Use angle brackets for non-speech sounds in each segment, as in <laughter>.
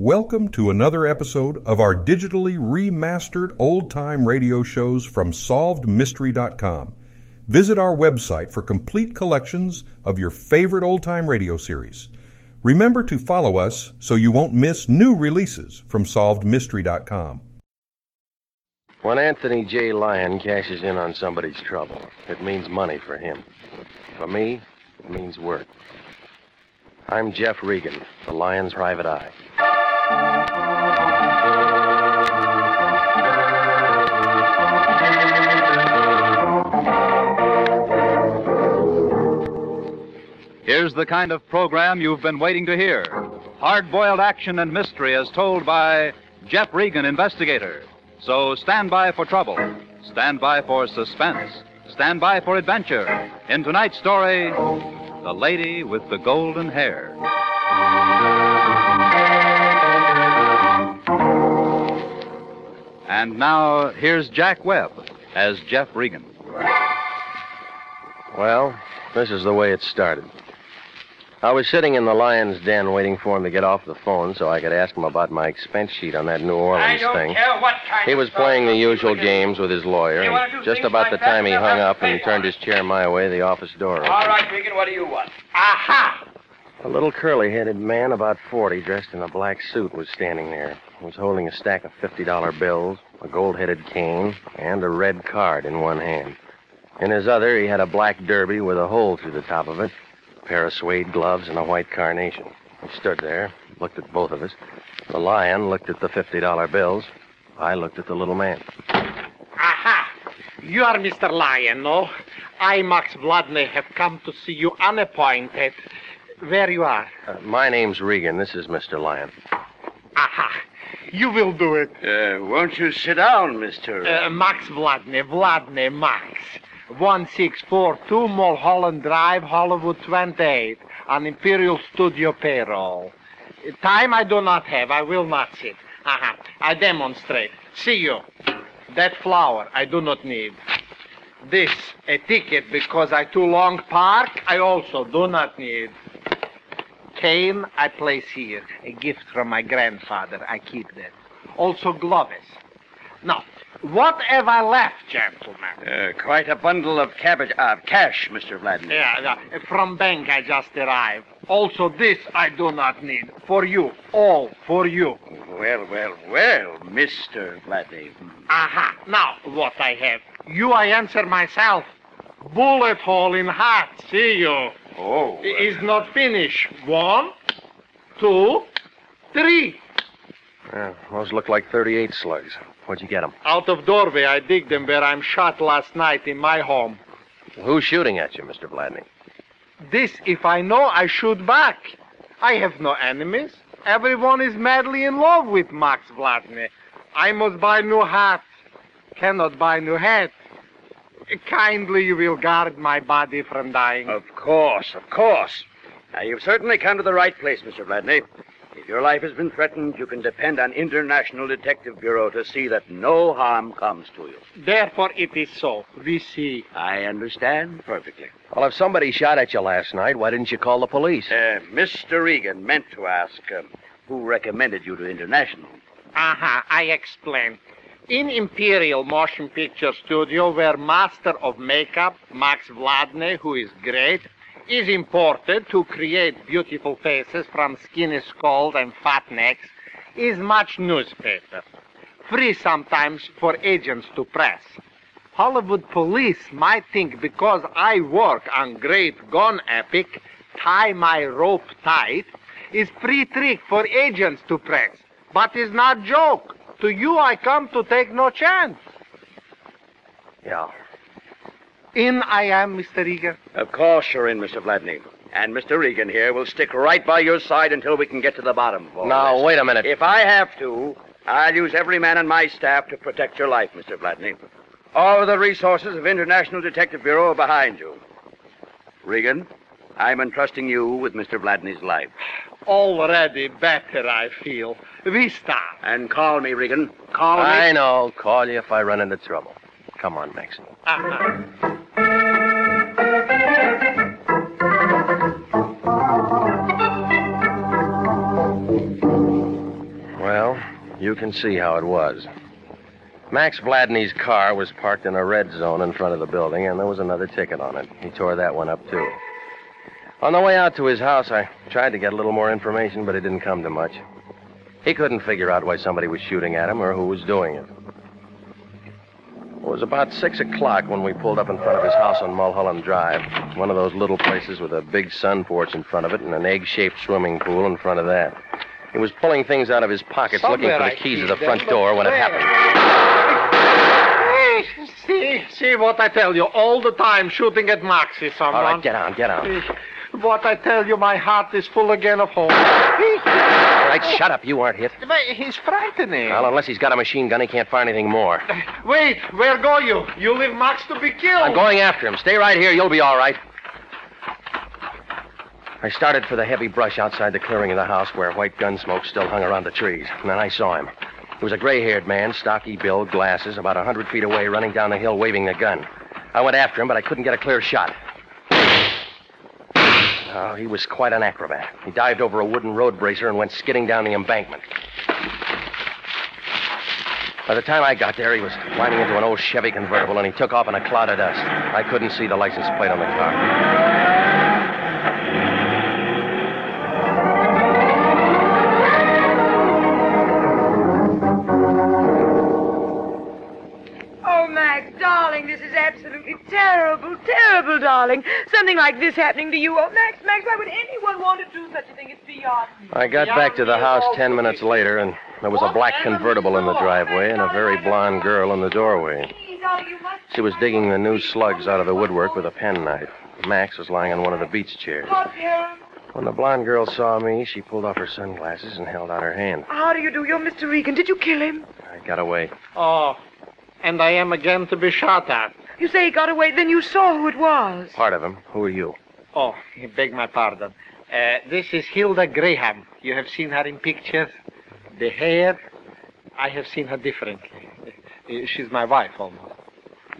Welcome to another episode of our digitally remastered old time radio shows from SolvedMystery.com. Visit our website for complete collections of your favorite old time radio series. Remember to follow us so you won't miss new releases from SolvedMystery.com. When Anthony J. Lyon cashes in on somebody's trouble, it means money for him. For me, it means work. I'm Jeff Regan, the Lyon's private eye. Here's the kind of program you've been waiting to hear hard boiled action and mystery as told by Jeff Regan, investigator. So stand by for trouble, stand by for suspense, stand by for adventure. In tonight's story, The Lady with the Golden Hair. And now, here's Jack Webb as Jeff Regan. Well, this is the way it started. I was sitting in the lion's den waiting for him to get off the phone so I could ask him about my expense sheet on that New Orleans I don't thing. care what kind He was stuff playing the usual games with his lawyer, You wanna do and just about the time he hung up and turned his chair my way, the office door opened. All right, Regan, what do you want? Aha! A little curly-headed man, about 40, dressed in a black suit, was standing there. He was holding a stack of $50 bills, a gold-headed cane, and a red card in one hand. In his other, he had a black derby with a hole through the top of it, a pair of suede gloves, and a white carnation. He stood there, looked at both of us. The lion looked at the $50 bills. I looked at the little man. Aha! You are Mr. Lion, no? I, Max Vladney, have come to see you unappointed. Where you are? Uh, my name's Regan. This is Mr. Lyon. Aha! You will do it. Uh, won't you sit down, Mr. Uh, Max Vladney, Vladney, Max. 1642 Mulholland Drive, Hollywood 28, on Imperial Studio payroll. Time I do not have. I will not sit. Aha. I demonstrate. See you. That flower I do not need. This, a ticket because I too long park, I also do not need. Cane I place here. A gift from my grandfather. I keep that. Also gloves. Now, what have I left, gentlemen? Uh, quite a bundle of cabbage, uh, cash, Mr. Vladimir. Yeah, yeah, from bank I just arrived. Also this I do not need. For you. All for you. Well, well, well, Mr. Vladimir. Aha. Now, what I have. You I answer myself. Bullet hole in hat. See you. Oh. Is not finished. One, two, three. Yeah, those look like 38 slugs. Where'd you get them? Out of doorway, I dig them where I'm shot last night in my home. Who's shooting at you, Mr. Vladney? This, if I know, I shoot back. I have no enemies. Everyone is madly in love with Max Vladney. I must buy new hat. Cannot buy new hat. Kindly you will guard my body from dying. Of course, of course. Now, you've certainly come to the right place, Mr. Vladney. If your life has been threatened, you can depend on International Detective Bureau to see that no harm comes to you. Therefore it is so. We see. I understand perfectly. Well, if somebody shot at you last night, why didn't you call the police? Uh, Mr. Regan meant to ask um, who recommended you to International. Aha, I explain. In Imperial Motion Picture Studio, where master of makeup, Max Vladney, who is great, is imported to create beautiful faces from skinny skulls and fat necks, is much newspaper. Free sometimes for agents to press. Hollywood police might think because I work on great gun epic, tie my rope tight, is free trick for agents to press. But is not joke. To you I come to take no chance. Yeah. In I am, Mr. Regan. Of course you're in, Mr. Vladney. And Mr. Regan here will stick right by your side until we can get to the bottom of all Now, this. wait a minute. If I have to, I'll use every man on my staff to protect your life, Mr. Vladney. All of the resources of International Detective Bureau are behind you. Regan, I'm entrusting you with Mr. Vladney's life. Already better, I feel. Vista. And call me, Regan. Call me. I know. Call you if I run into trouble. Come on, Max. Uh-huh. Well, you can see how it was. Max Vladney's car was parked in a red zone in front of the building, and there was another ticket on it. He tore that one up, too. On the way out to his house, I tried to get a little more information, but it didn't come to much. He couldn't figure out why somebody was shooting at him or who was doing it. It was about six o'clock when we pulled up in front of his house on Mulholland Drive. One of those little places with a big sun porch in front of it and an egg shaped swimming pool in front of that. He was pulling things out of his pockets looking Somewhere for I the keys see to the front but door when it happened. See, see what I tell you. All the time shooting at Maxie, someone. All right, get on, get on. What I tell you, my heart is full again of hope. All right, shut up. You aren't hit. But he's frightening. Well, unless he's got a machine gun, he can't fire anything more. Wait, where go you? You leave Max to be killed. I'm going after him. Stay right here. You'll be all right. I started for the heavy brush outside the clearing of the house where white gun smoke still hung around the trees. And then I saw him. He was a gray haired man, stocky build, glasses, about a hundred feet away, running down the hill waving a gun. I went after him, but I couldn't get a clear shot. Oh, he was quite an acrobat. He dived over a wooden road bracer and went skidding down the embankment. By the time I got there, he was climbing into an old Chevy convertible, and he took off in a cloud of dust. I couldn't see the license plate on the car. Oh, Max, darling, this is absolutely terrible, terrible, darling. Something like this happening to you. Oh, Max, Max, why would anyone want to do such a thing? It's beyond me. I got back to the house ten minutes later, and there was a oh, black convertible in the driveway and a very blonde girl in the doorway. Please, darling, you must... She was digging the new slugs out of the woodwork with a penknife. Max was lying on one of the beach chairs. Oh, terrible. When the blonde girl saw me, she pulled off her sunglasses and held out her hand. How do you do? You're Mr. Regan. Did you kill him? I got away. Oh, and I am again to be shot at. You say he got away, then you saw who it was. Part of him. Who are you? Oh, beg my pardon. Uh, this is Hilda Graham. You have seen her in pictures. The hair, I have seen her differently. Uh, She's my wife almost.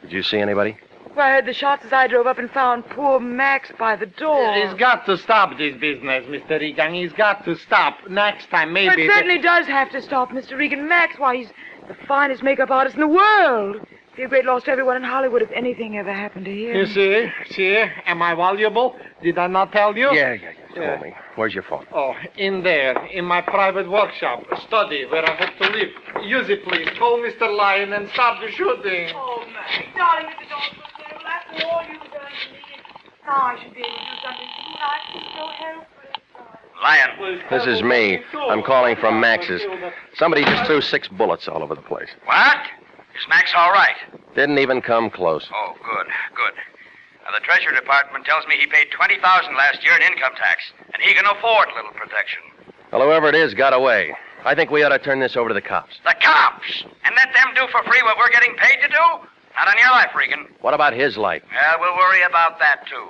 Did you see anybody? Well, I heard the shots as I drove up and found poor Max by the door. He's got to stop this business, Mr. Regan. He's got to stop. Next time, Well, maybe. it certainly does have to stop, Mr. Regan. Max, why, he's the finest makeup artist in the world. Be a great loss to everyone in Hollywood if anything ever happened to him. You see? See? Am I valuable? Did I not tell you? Yeah, yeah, yeah. Told Yeah. me. Where's your phone? Oh, in there, in my private workshop, study where I hope to live. Use it, please. Call Mr. Lyon and stop the shooting. Oh, Max, darling, this is all so terrible. After all you've done to me, now I should be able to do something for you, and I feel so helpless. Lion. This is me. I'm calling from Max's. Somebody just threw six bullets all over the place. What? Is Max all right? Didn't even come close. Oh, good, good. Now, the Treasury Department tells me he paid 20000 last year in income tax, and he can afford a little protection. Well, whoever it is got away. I think we ought to turn this over to the cops. The cops! And let them do for free what we're getting paid to do? Not on your life, Regan. What about his life? Well, we'll worry about that, too.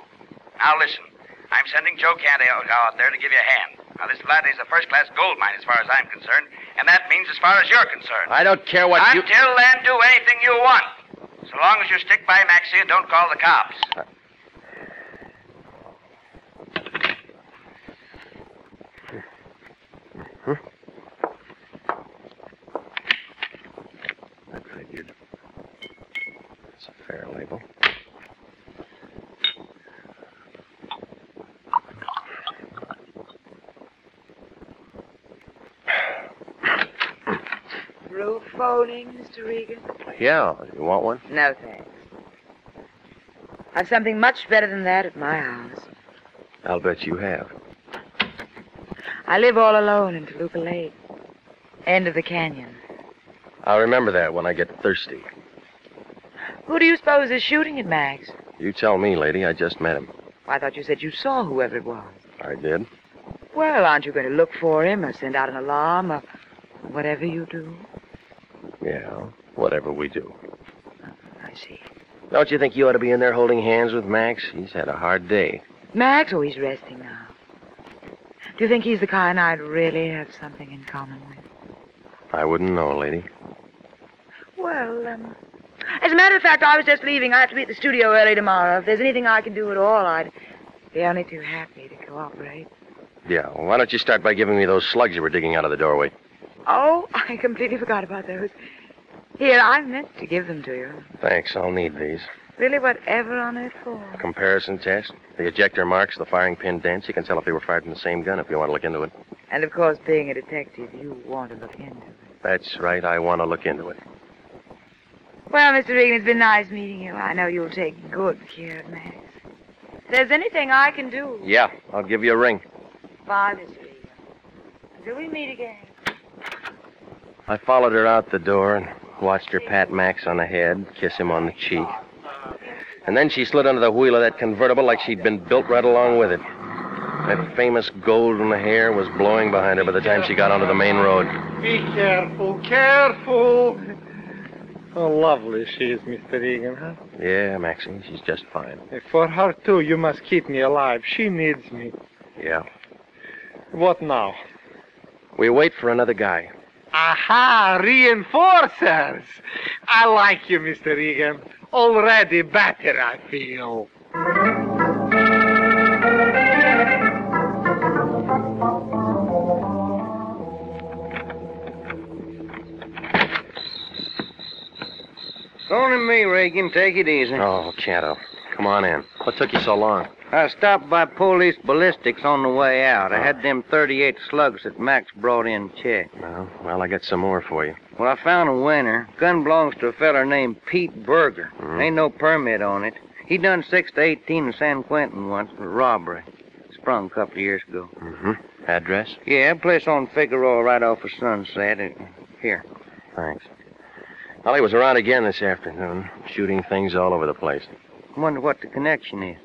Now, listen. I'm sending Joe Canto out there to give you a hand. Now, this Vladney's a first-class gold mine as far as I'm concerned, and that means as far as you're concerned. I don't care what you. Until then, do anything you want. So long as you stick by Maxie and don't call the cops. I figured. It's a fair label. Phoning, Mr. Regan? Yeah, you want one? No, thanks. I've something much better than that at my house. I'll bet you have. I live all alone in Toluca Lake. End of the canyon. I'll remember that when I get thirsty. Who do you suppose is shooting at Max? You tell me, lady. I just met him. I thought you said you saw whoever it was. I did. Well, aren't you going to look for him or send out an alarm or whatever you do? Yeah, whatever we do. I see. Don't you think you ought to be in there holding hands with Max? He's had a hard day. Max, oh, he's resting now. Do you think he's the kind I'd really have something in common with? I wouldn't know, lady. Well, um, as a matter of fact, I was just leaving. I have to be at the studio early tomorrow. If there's anything I can do at all, I'd be only too happy to cooperate. Yeah, well, why don't you start by giving me those slugs you were digging out of the doorway? Oh, <laughs> I completely forgot about those. Here, I meant to give them to you. Thanks, I'll need these. Really, whatever on earth for? Comparison test, the ejector marks, the firing pin dents. You can tell if they were fired from the same gun if you want to look into it. And of course, being a detective, you want to look into it. That's right, I want to look into it. Well, Mr. Regan, it's been nice meeting you. I know you'll take good care of Max. If there's anything I can do. Yeah, I'll give you a ring. Bye, Miss Regan. Until we meet again. I followed her out the door and watched her pat Max on the head, kiss him on the cheek. And then she slid under the wheel of that convertible like she'd been built right along with it. That famous golden hair was blowing behind her by the time she got onto the main road. Be careful, careful. How lovely she is, Mr. Egan, huh? Yeah, Maxie, she's just fine. For her, too, you must keep me alive. She needs me. Yeah. What now? We wait for another guy. Aha, reinforcers. I like you, Mr. Egan. Already better, I feel. It's only me, Regan. Take it easy. Oh, Canto. Come on in. What took you so long? I stopped by police ballistics on the way out. I had them 38 slugs that Max brought in checked. Well, well, I got some more for you. Well, I found a winner. Gun belongs to a feller named Pete Berger. Mhm. Ain't no permit on it. He done 6 to 18 in San Quentin once for robbery. Sprung a couple of years ago. Mm-hmm. Address? Yeah, place on Figueroa right off of Sunset. Here. Thanks. Well, he was around again this afternoon, shooting things all over the place. Wonder what the connection is.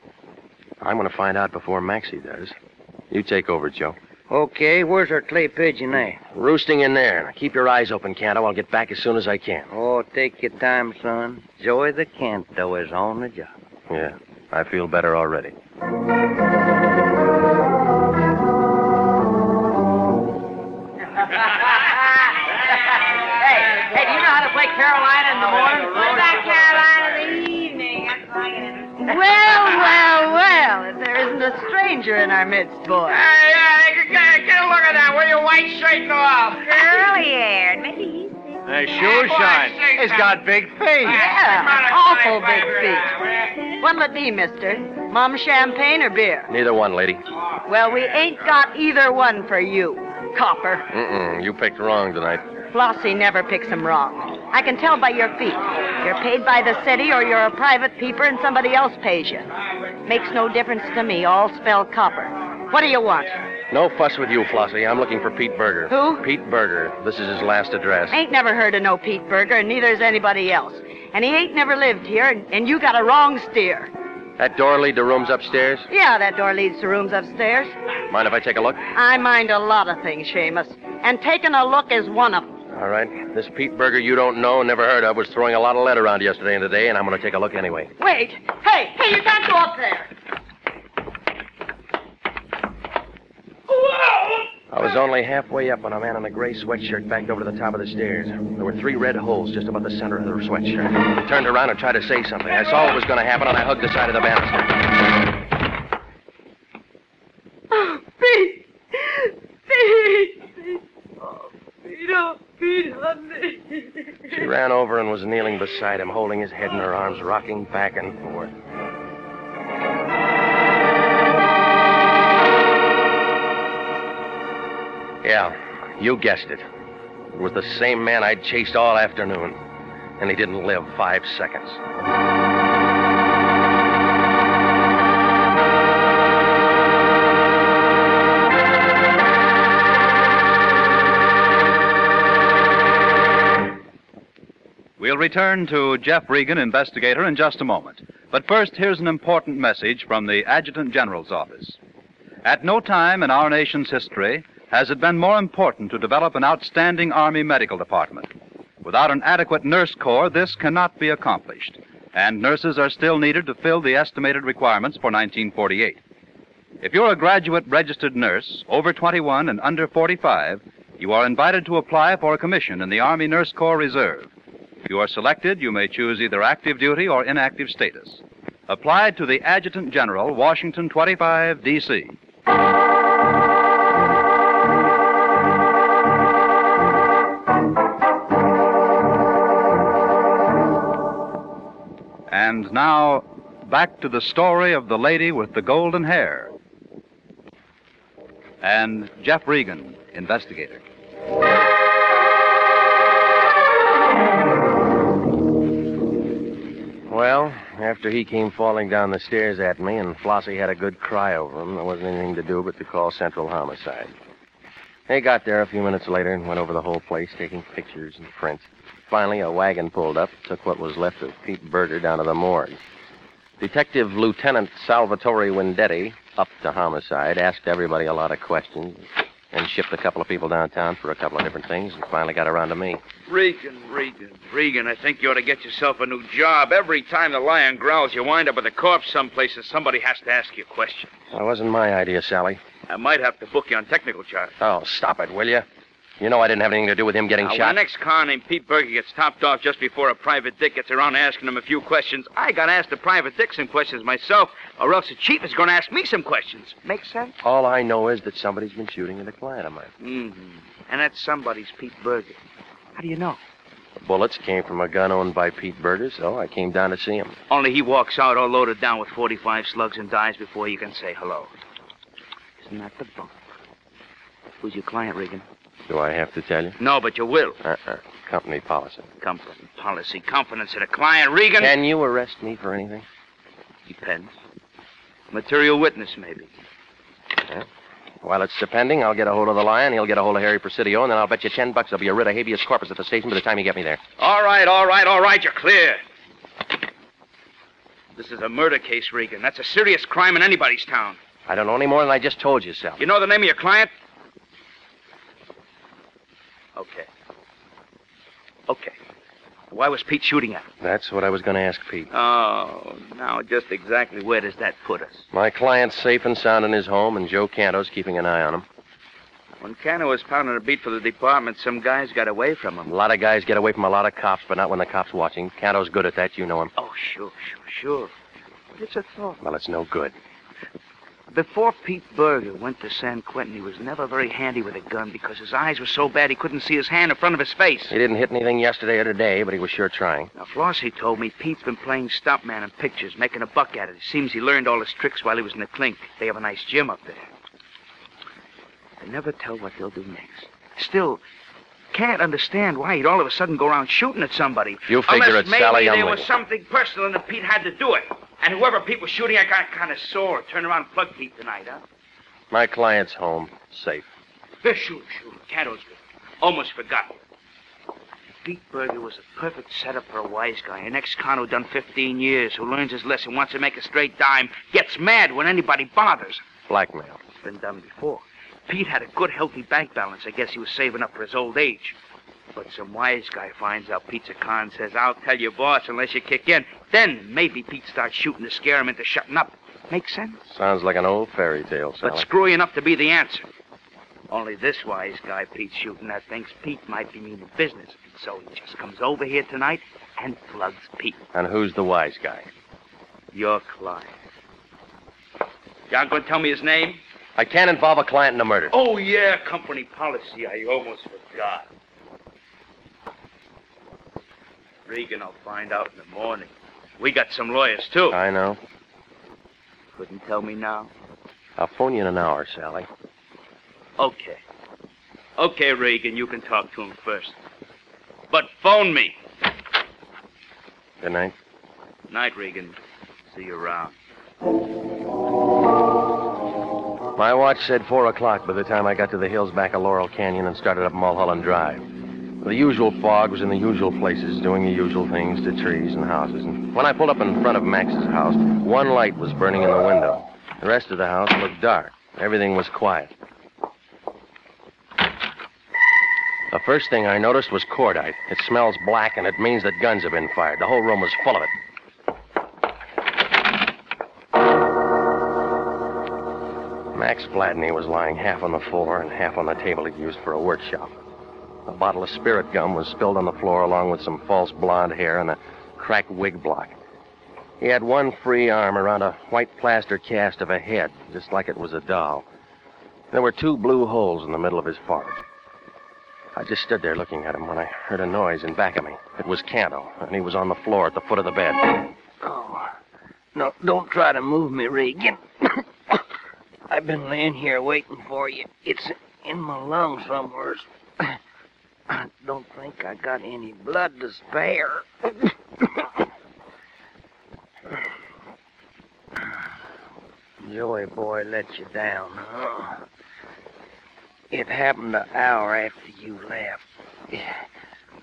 I'm going to find out before Maxie does. You take over, Joe. Okay, where's our clay pigeon at? Roosting in there. Now, keep your eyes open, Canto. I'll get back as soon as I can. Oh, take your time, son. Joey the Canto is on the job. Yeah, I feel better already. hey, hey, do you know how to play Carolina in the morning? What about Carolina in the evening? Well, well, well, if there isn't a stranger in our midst, boy. Hey, get, get a look at that. Will you white straighten off? Curly haired. Maybe he's Hey, sure shine. He's got big feet. Yeah, awful big feet. What'll it be, mister? Mumm champagne or beer? Neither one, lady. Well, we ain't got either one for you, copper. Mm-mm. You picked wrong tonight. Flossie never picks 'em wrong. I can tell by your feet. You're paid by the city or you're a private peeper and somebody else pays you. Makes no difference to me. All spell copper. What do you want? No fuss with you, Flossie. I'm looking for Pete Berger. Who? Pete Berger. This is his last address. Ain't never heard of no Pete Berger, and neither's anybody else. And he ain't never lived here, and, and you got a wrong steer. That door lead to rooms upstairs? Yeah, that door leads to rooms upstairs. Mind if I take a look? I mind a lot of things, shamus, and taking a look is one of them. All right. This Pete Berger you don't know, never heard of, was throwing a lot of lead around yesterday and today, and I'm going to take a look anyway. Wait. Hey, hey, you can't go up there. I was only halfway up when a man in a gray sweatshirt backed over to the top of the stairs. There were three red holes just above the center of the sweatshirt. He turned around and tried to say something. I saw what was going to happen, and I hugged the side of the banister. Oh, Pete! Pete! Pete! Oh, Pete, oh, Pete, honey. She ran over and was kneeling beside him, holding his head in her arms, rocking back and forth. Yeah, you guessed it. It was the same man I'd chased all afternoon, and he didn't live five seconds. Return to Jeff Regan, investigator, in just a moment. But first, here's an important message from the Adjutant General's office. At no time in our nation's history has it been more important to develop an outstanding Army medical department. Without an adequate nurse corps, this cannot be accomplished, and nurses are still needed to fill the estimated requirements for 1948. If you're a graduate registered nurse, over 21 and under 45, you are invited to apply for a commission in the Army Nurse Corps Reserve. If you are selected, you may choose either active duty or inactive status. Applied to the Adjutant General, Washington 25, D.C. And now, back to the story of the lady with the golden hair. And Jeff Regan, investigator. Well, after he came falling down the stairs at me and Flossie had a good cry over him, there wasn't anything to do but to call Central Homicide. They got there a few minutes later and went over the whole place, taking pictures and prints. Finally, a wagon pulled up, took what was left of Pete Berger down to the morgue. Detective Lieutenant Salvatore Windetti, up to homicide, asked everybody a lot of questions, and shipped a couple of people downtown for a couple of different things, and finally got around to me. Regan, Regan, Regan, I think you ought to get yourself a new job. Every time the lion growls, you wind up with a corpse someplace and somebody has to ask you questions. That wasn't my idea, Sally. I might have to book you on technical charge. Oh, stop it, will you? You know I didn't have anything to do with him getting Now, when shot. the next car named Pete Berger gets topped off just before a private dick gets around asking him a few questions, I got to ask the private dick some questions myself, or else the chief is going to ask me some questions. Make sense? All I know is that somebody's been shooting at a client of mine. Mm-hmm. And that somebody's Pete Berger. How do you know? The bullets came from a gun owned by Pete Berger, so I came down to see him. Only he walks out all loaded down with 45 slugs and dies before you can say hello. Isn't that the bunk? Who's your client, Regan? Do I have to tell you? No, but you will. Uh-uh. Company policy. Company policy, confidence in a client, Regan. Can you arrest me for anything? Depends. Material witness, maybe. Uh, while it's depending, I'll get a hold of the lion, he'll get a hold of Harry Presidio, and then I'll bet you ten bucks there'll be a writ of habeas corpus at the station by the time you get me there. All right, all right, all right, you're clear. This is a murder case, Regan. That's a serious crime in anybody's town. I don't know any more than I just told you, Sal. You know the name of your client? Okay. Okay. Why was Pete shooting at him? That's what I was going to ask Pete. Oh, now just exactly where does that put us? My client's safe and sound in his home, and Joe Canto's keeping an eye on him. When Canto was pounding a beat for the department, some guys got away from him. A lot of guys get away from a lot of cops, but not when the cop's watching. Canto's good at that, you know him. Oh, sure, sure, sure. But it's a thought. Well, it's no good. Before Pete Berger went to San Quentin, he was never very handy with a gun because his eyes were so bad he couldn't see his hand in front of his face. He didn't hit anything yesterday or today, but he was sure trying. Now, Flossie told me Pete's been playing stuntman in pictures, making a buck at it. It seems he learned all his tricks while he was in the clink. They have a nice gym up there. I never tell what they'll do next. Still, can't understand why he'd all of a sudden go around shooting at somebody. You figure Unless it's maybe Sally there was something personal and that Pete had to do it. And whoever Pete was shooting at got kind of sore. Turn around and plug Pete tonight, huh? My client's home, safe. Yeah, sure, sure. Canto's good. Almost forgot. Pete Berger was a perfect setup for a wise guy, an ex-con who done 15 years, who learns his lesson, wants to make a straight dime, gets mad when anybody bothers. Blackmail. It's been done before. Pete had a good, healthy bank balance. I guess he was saving up for his old age. But some wise guy finds out Pete's a con, says, I'll tell your boss unless you kick in. Then maybe Pete starts shooting to scare him into shutting up. Make sense? Sounds like an old fairy tale, But Sally. screwy enough to be the answer. Only this wise guy Pete's shooting at thinks Pete might be meaning business. So he just comes over here tonight and plugs Pete, And who's the wise guy? your client. You aren't going to tell me his name? I can't involve a client in a murder. Oh, yeah, company policy. I almost forgot. Regan will find out in the morning. We got some lawyers, too. I know. Couldn't tell me now? I'll phone you in an hour, Sally. Okay. Okay, Regan, you can talk to him first. But phone me. Good night. Night, Regan. See you around. My watch said four o'clock by the time I got to the hills back of Laurel Canyon and started up Mulholland Drive. The usual fog was in the usual places, doing the usual things to trees and houses. And when I pulled up in front of Max's house, one light was burning in the window. The rest of the house looked dark. Everything was quiet. The first thing I noticed was cordite. It smells black, and it means that guns have been fired. The whole room was full of it. Max Vladney was lying half on the floor and half on the table he'd used for a workshop. A bottle of spirit gum was spilled on the floor along with some false blonde hair and a cracked wig block. He had one free arm around a white plaster cast of a head, just like it was a doll. There were two blue holes in the middle of his forehead. I just stood there looking at him when I heard a noise in back of me. It was Canto, and he was on the floor at the foot of the bed. Oh, Don't, don't try to move me, Regan. <coughs> I've been laying here waiting for you. It's in my lungs somewhere. <coughs> I don't think I got any blood to spare. Joey boy let you down, huh? It happened an hour after you left.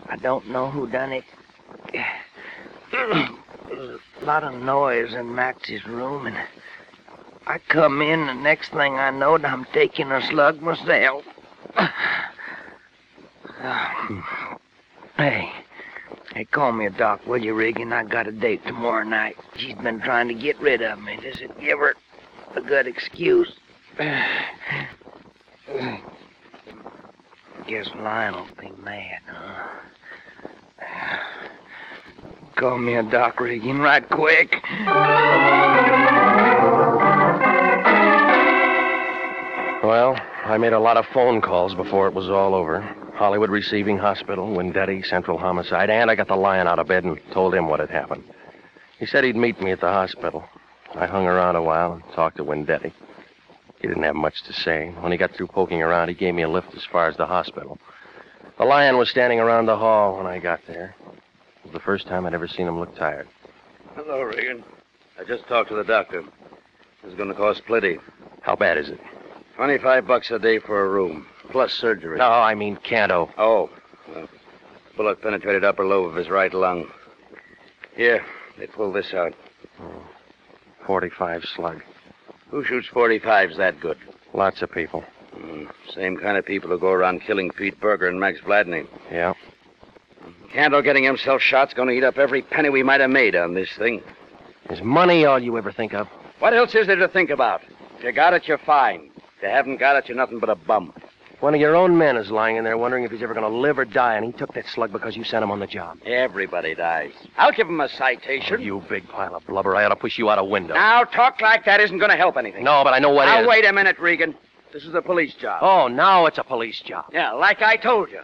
I don't know who done it. There's a lot of noise in Max's room, and I come in, and next thing I know, I'm taking a slug myself. Hey, hey, call me a doc, will you, Regan? I got a date tomorrow night. She's been trying to get rid of me. Does it give her a good excuse? <sighs> Guess Lionel'll be mad, huh? Call me a doc, Regan, right quick. Well, I made a lot of phone calls before it was all over. Hollywood Receiving Hospital, Windetti, Central Homicide, and I got the lion out of bed and told him what had happened. He said he'd meet me at the hospital. I hung around a while and talked to Windetti. He didn't have much to say. When he got through poking around, he gave me a lift as far as the hospital. The lion was standing around the hall when I got there. It was the first time I'd ever seen him look tired. Hello, Regan. I just talked to the doctor. It's going to cost plenty. How bad is it? 25 bucks a day for a room, plus surgery. No, I mean Canto. Oh. Well, bullet penetrated upper lobe of his right lung. Here, they pulled this out. 45 slug. Who shoots 45s that good? Lots of people. Mm, same kind of people who go around killing Pete Berger and Max Vladney. Yeah. Canto getting himself shot's going to eat up every penny we might have made on this thing. Is money all you ever think of? What else is there to think about? If you got it, you're fine. If you haven't got it, you're nothing but a bum. One of your own men is lying in there wondering if he's ever going to live or die, and he took that slug because you sent him on the job. Everybody dies. I'll give him a citation. Oh, you big pile of blubber. I ought to push you out a window. Now, talk like that isn't going to help anything. No, but I know what now, is. wait a minute, Regan. This is a police job. Oh, now it's a police job. Yeah, like I told you.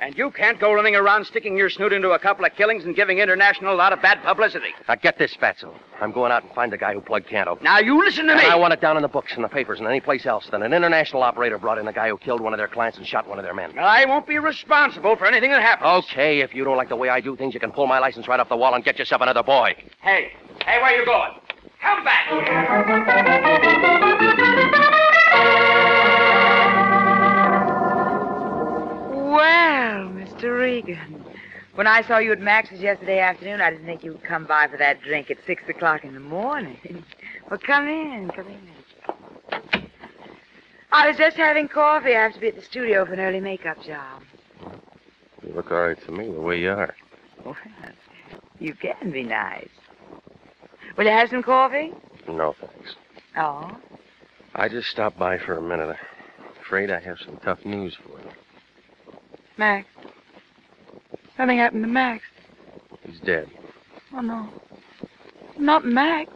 And you can't go running around sticking your snoot into a couple of killings and giving International a lot of bad publicity. Now get this, Fatso. I'm going out and find the guy who plugged Canto. Now, you listen to And me. I want it down in the books and the papers and any place else that an international operator brought in a guy who killed one of their clients and shot one of their men. Well, I won't be responsible for anything that happens. Okay, if you don't like the way I do things, you can pull my license right off the wall and get yourself another boy. Hey, hey, where you going? Come back <laughs> Well, Mr. Regan, when I saw you at Max's yesterday afternoon, I didn't think you would come by for that drink at six o'clock in the morning. <laughs> well, come in, come in. I was just having coffee. I have to be at the studio for an early makeup job. You look all right to me the way you are. Well, you can be nice. Will you have some coffee? No, thanks. Oh. I just stopped by for a minute. I'm afraid I have some tough news for you. Max. Something happened to Max. He's dead. Oh, no. Not Max.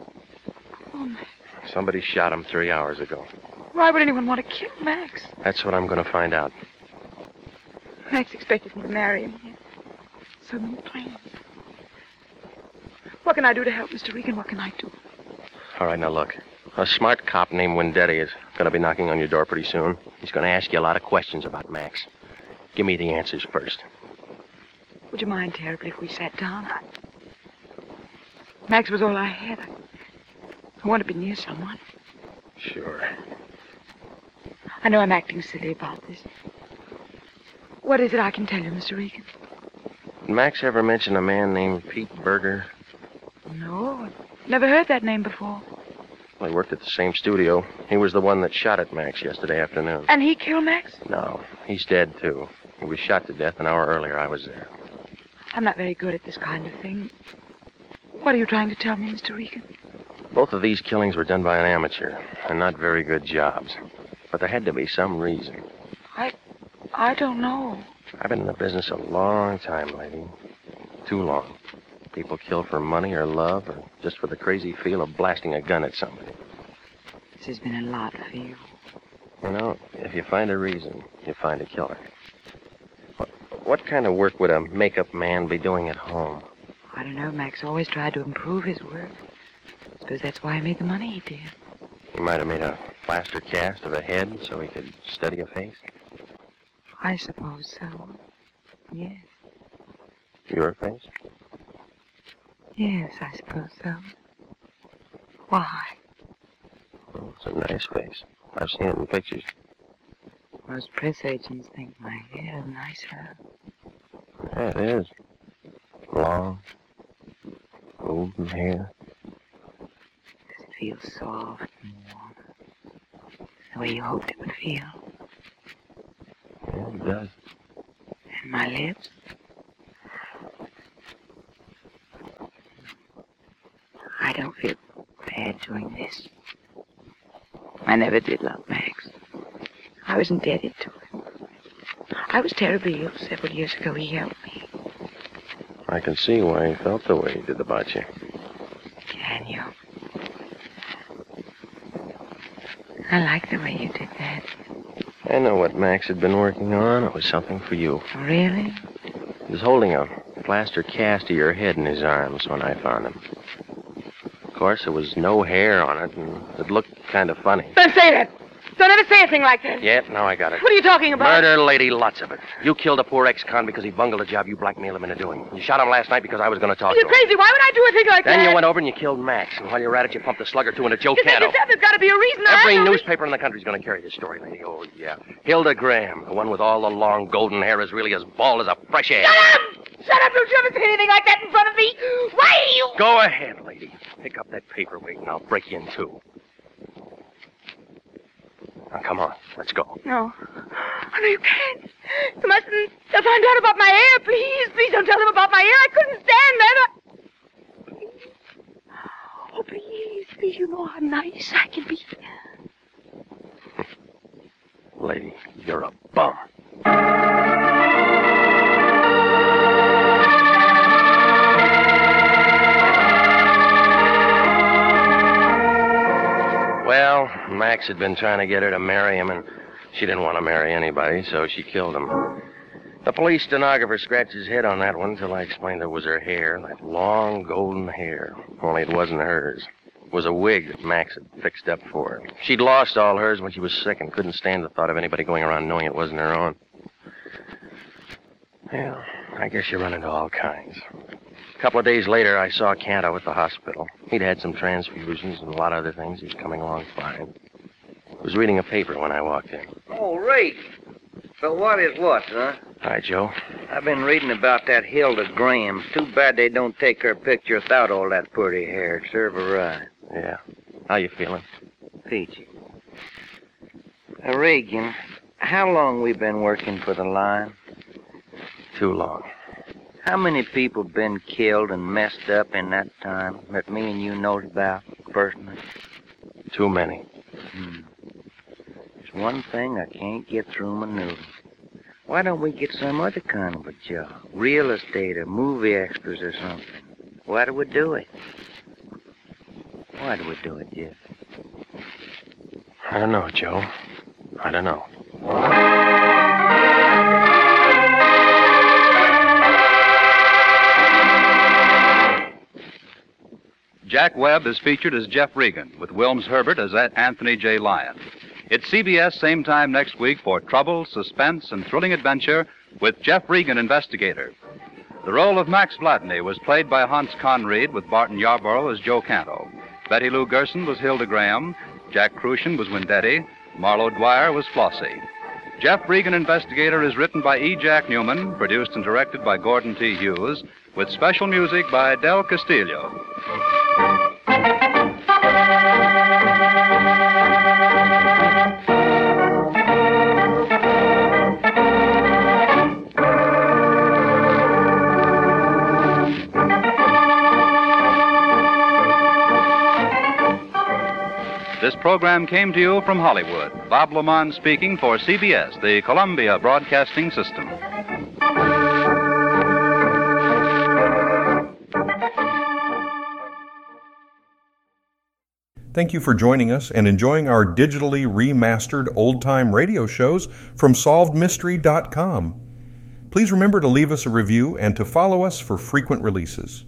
Oh, Max. Somebody shot him three hours ago. Why would anyone want to kill Max? That's what I'm going to find out. Max expected me to marry him. He many plans. What can I do to help, Mr. Regan? What can I do? All right, now look. A smart cop named Windetti is going to be knocking on your door pretty soon. He's going to ask you a lot of questions about Max. Give me the answers first. Would you mind terribly if we sat down? I... Max was all I had. I... I want to be near someone. Sure. I know I'm acting silly about this. What is it I can tell you, Mr. Regan? Did Max ever mention a man named Pete Berger? No, never heard that name before. Well, he worked at the same studio. He was the one that shot at Max yesterday afternoon. And he killed Max? No, he's dead, too. He was shot to death an hour earlier. I was there. I'm not very good at this kind of thing. What are you trying to tell me, Mr. Regan? Both of these killings were done by an amateur, and not very good jobs. But there had to be some reason. I. I don't know. I've been in the business a long time, lady. Too long. People kill for money or love, or just for the crazy feel of blasting a gun at somebody. This has been a lot for you. You know, if you find a reason, you find a killer. What, kind of work would a makeup man be doing at home? I don't know. Max always tried to improve his work. I suppose that's why he made the money he did. He might have made a plaster cast of a head so he could study a face. I suppose so. Yes. Your face? Yes, I suppose so. Why? Well, it's a nice face. I've seen it in pictures. Most press agents think my hair is nicer. Yeah, it is. Long, golden hair. Does it feel soft and warm? The way you hoped it would feel. Yeah, it does. And my lips? I don't feel bad doing this. I never did love Max. I was indebted to him. I was terribly ill several years ago. He helped me. I can see why he felt the way he did about you. Can you? I like the way you did that. I know what Max had been working on. It was something for you. Really? He was holding a plaster cast of your head in his arms when I found him. Of course, there was no hair on it, and it looked kind of funny. Don't say that! Don't ever say a thing like that! Yeah, now I got it. What are you talking about? Murder, lady, lots of it. You killed a poor ex-con because he bungled a job you blackmailed him into doing. You shot him last night because I was going to talk You're to him. crazy. Why would I do a thing like Then that? Then you went over and you killed Max, and while you were at it, you pumped a slug or two into Joe You Canto. yourself there's got to be a reason. Every newspaper in the country's going to carry this story, lady. Oh, yeah. Hilda Graham, the one with all the long golden hair, is really as bald as a fresh egg. Shut up! Shut up! Don't you ever say anything like that in front of me! Why you... Go ahead, lady. Pick up that paperweight, and I'll break you in two. Now, come on. Let's go. No. Oh, no, you can't. You mustn't. They'll find out about my hair. Please, please don't tell them about my hair. I couldn't stand that. I... Oh, please, please. You know how nice I can be. Lady, you're a bum. Max had been trying to get her to marry him, and she didn't want to marry anybody, so she killed him. The police stenographer scratched his head on that one until I explained it was her hair, that long golden hair. Only it wasn't hers. It was a wig that Max had fixed up for her. She'd lost all hers when she was sick and couldn't stand the thought of anybody going around knowing it wasn't her own. Well, I guess you run into all kinds. A couple of days later, I saw Canto at the hospital. He'd had some transfusions and a lot of other things. He was coming along fine. Was reading a paper when I walked in. Oh, Ray. So what is what, huh? Hi, Joe. I've been reading about that Hilda Graham. Too bad they don't take her picture without all that pretty hair. Serve her right. Yeah. How you feeling? Peachy. Uh, Regan, how long we been working for the line? Too long. How many people been killed and messed up in that time that me and you knows about personally? Too many. There's one thing I can't get through my noodle. Why don't we get some other kind of a job? Real estate or movie extras or something. Why do we do it? Why do we do it, Jeff? I don't know, Joe. I don't know. Jack Webb is featured as Jeff Regan, with Wilms Herbert as Anthony J. Lyon. It's CBS same time next week for trouble, suspense, and thrilling adventure with Jeff Regan, investigator. The role of Max Vladney was played by Hans Conried, with Barton Yarborough as Joe Canto. Betty Lou Gerson was Hilda Graham. Jack Kruschen was Windetti. Marlo Dwyer was Flossie. Jeff Regan, Investigator is written by E. Jack Neuman, produced and directed by Gordon T. Hughes, with special music by Del Castillo. This program came to you from Hollywood. Bob LeMond speaking for CBS, the Columbia Broadcasting System. Thank you for joining us and enjoying our digitally remastered old time radio shows from SolvedMystery.com. Please remember to leave us a review and to follow us for frequent releases.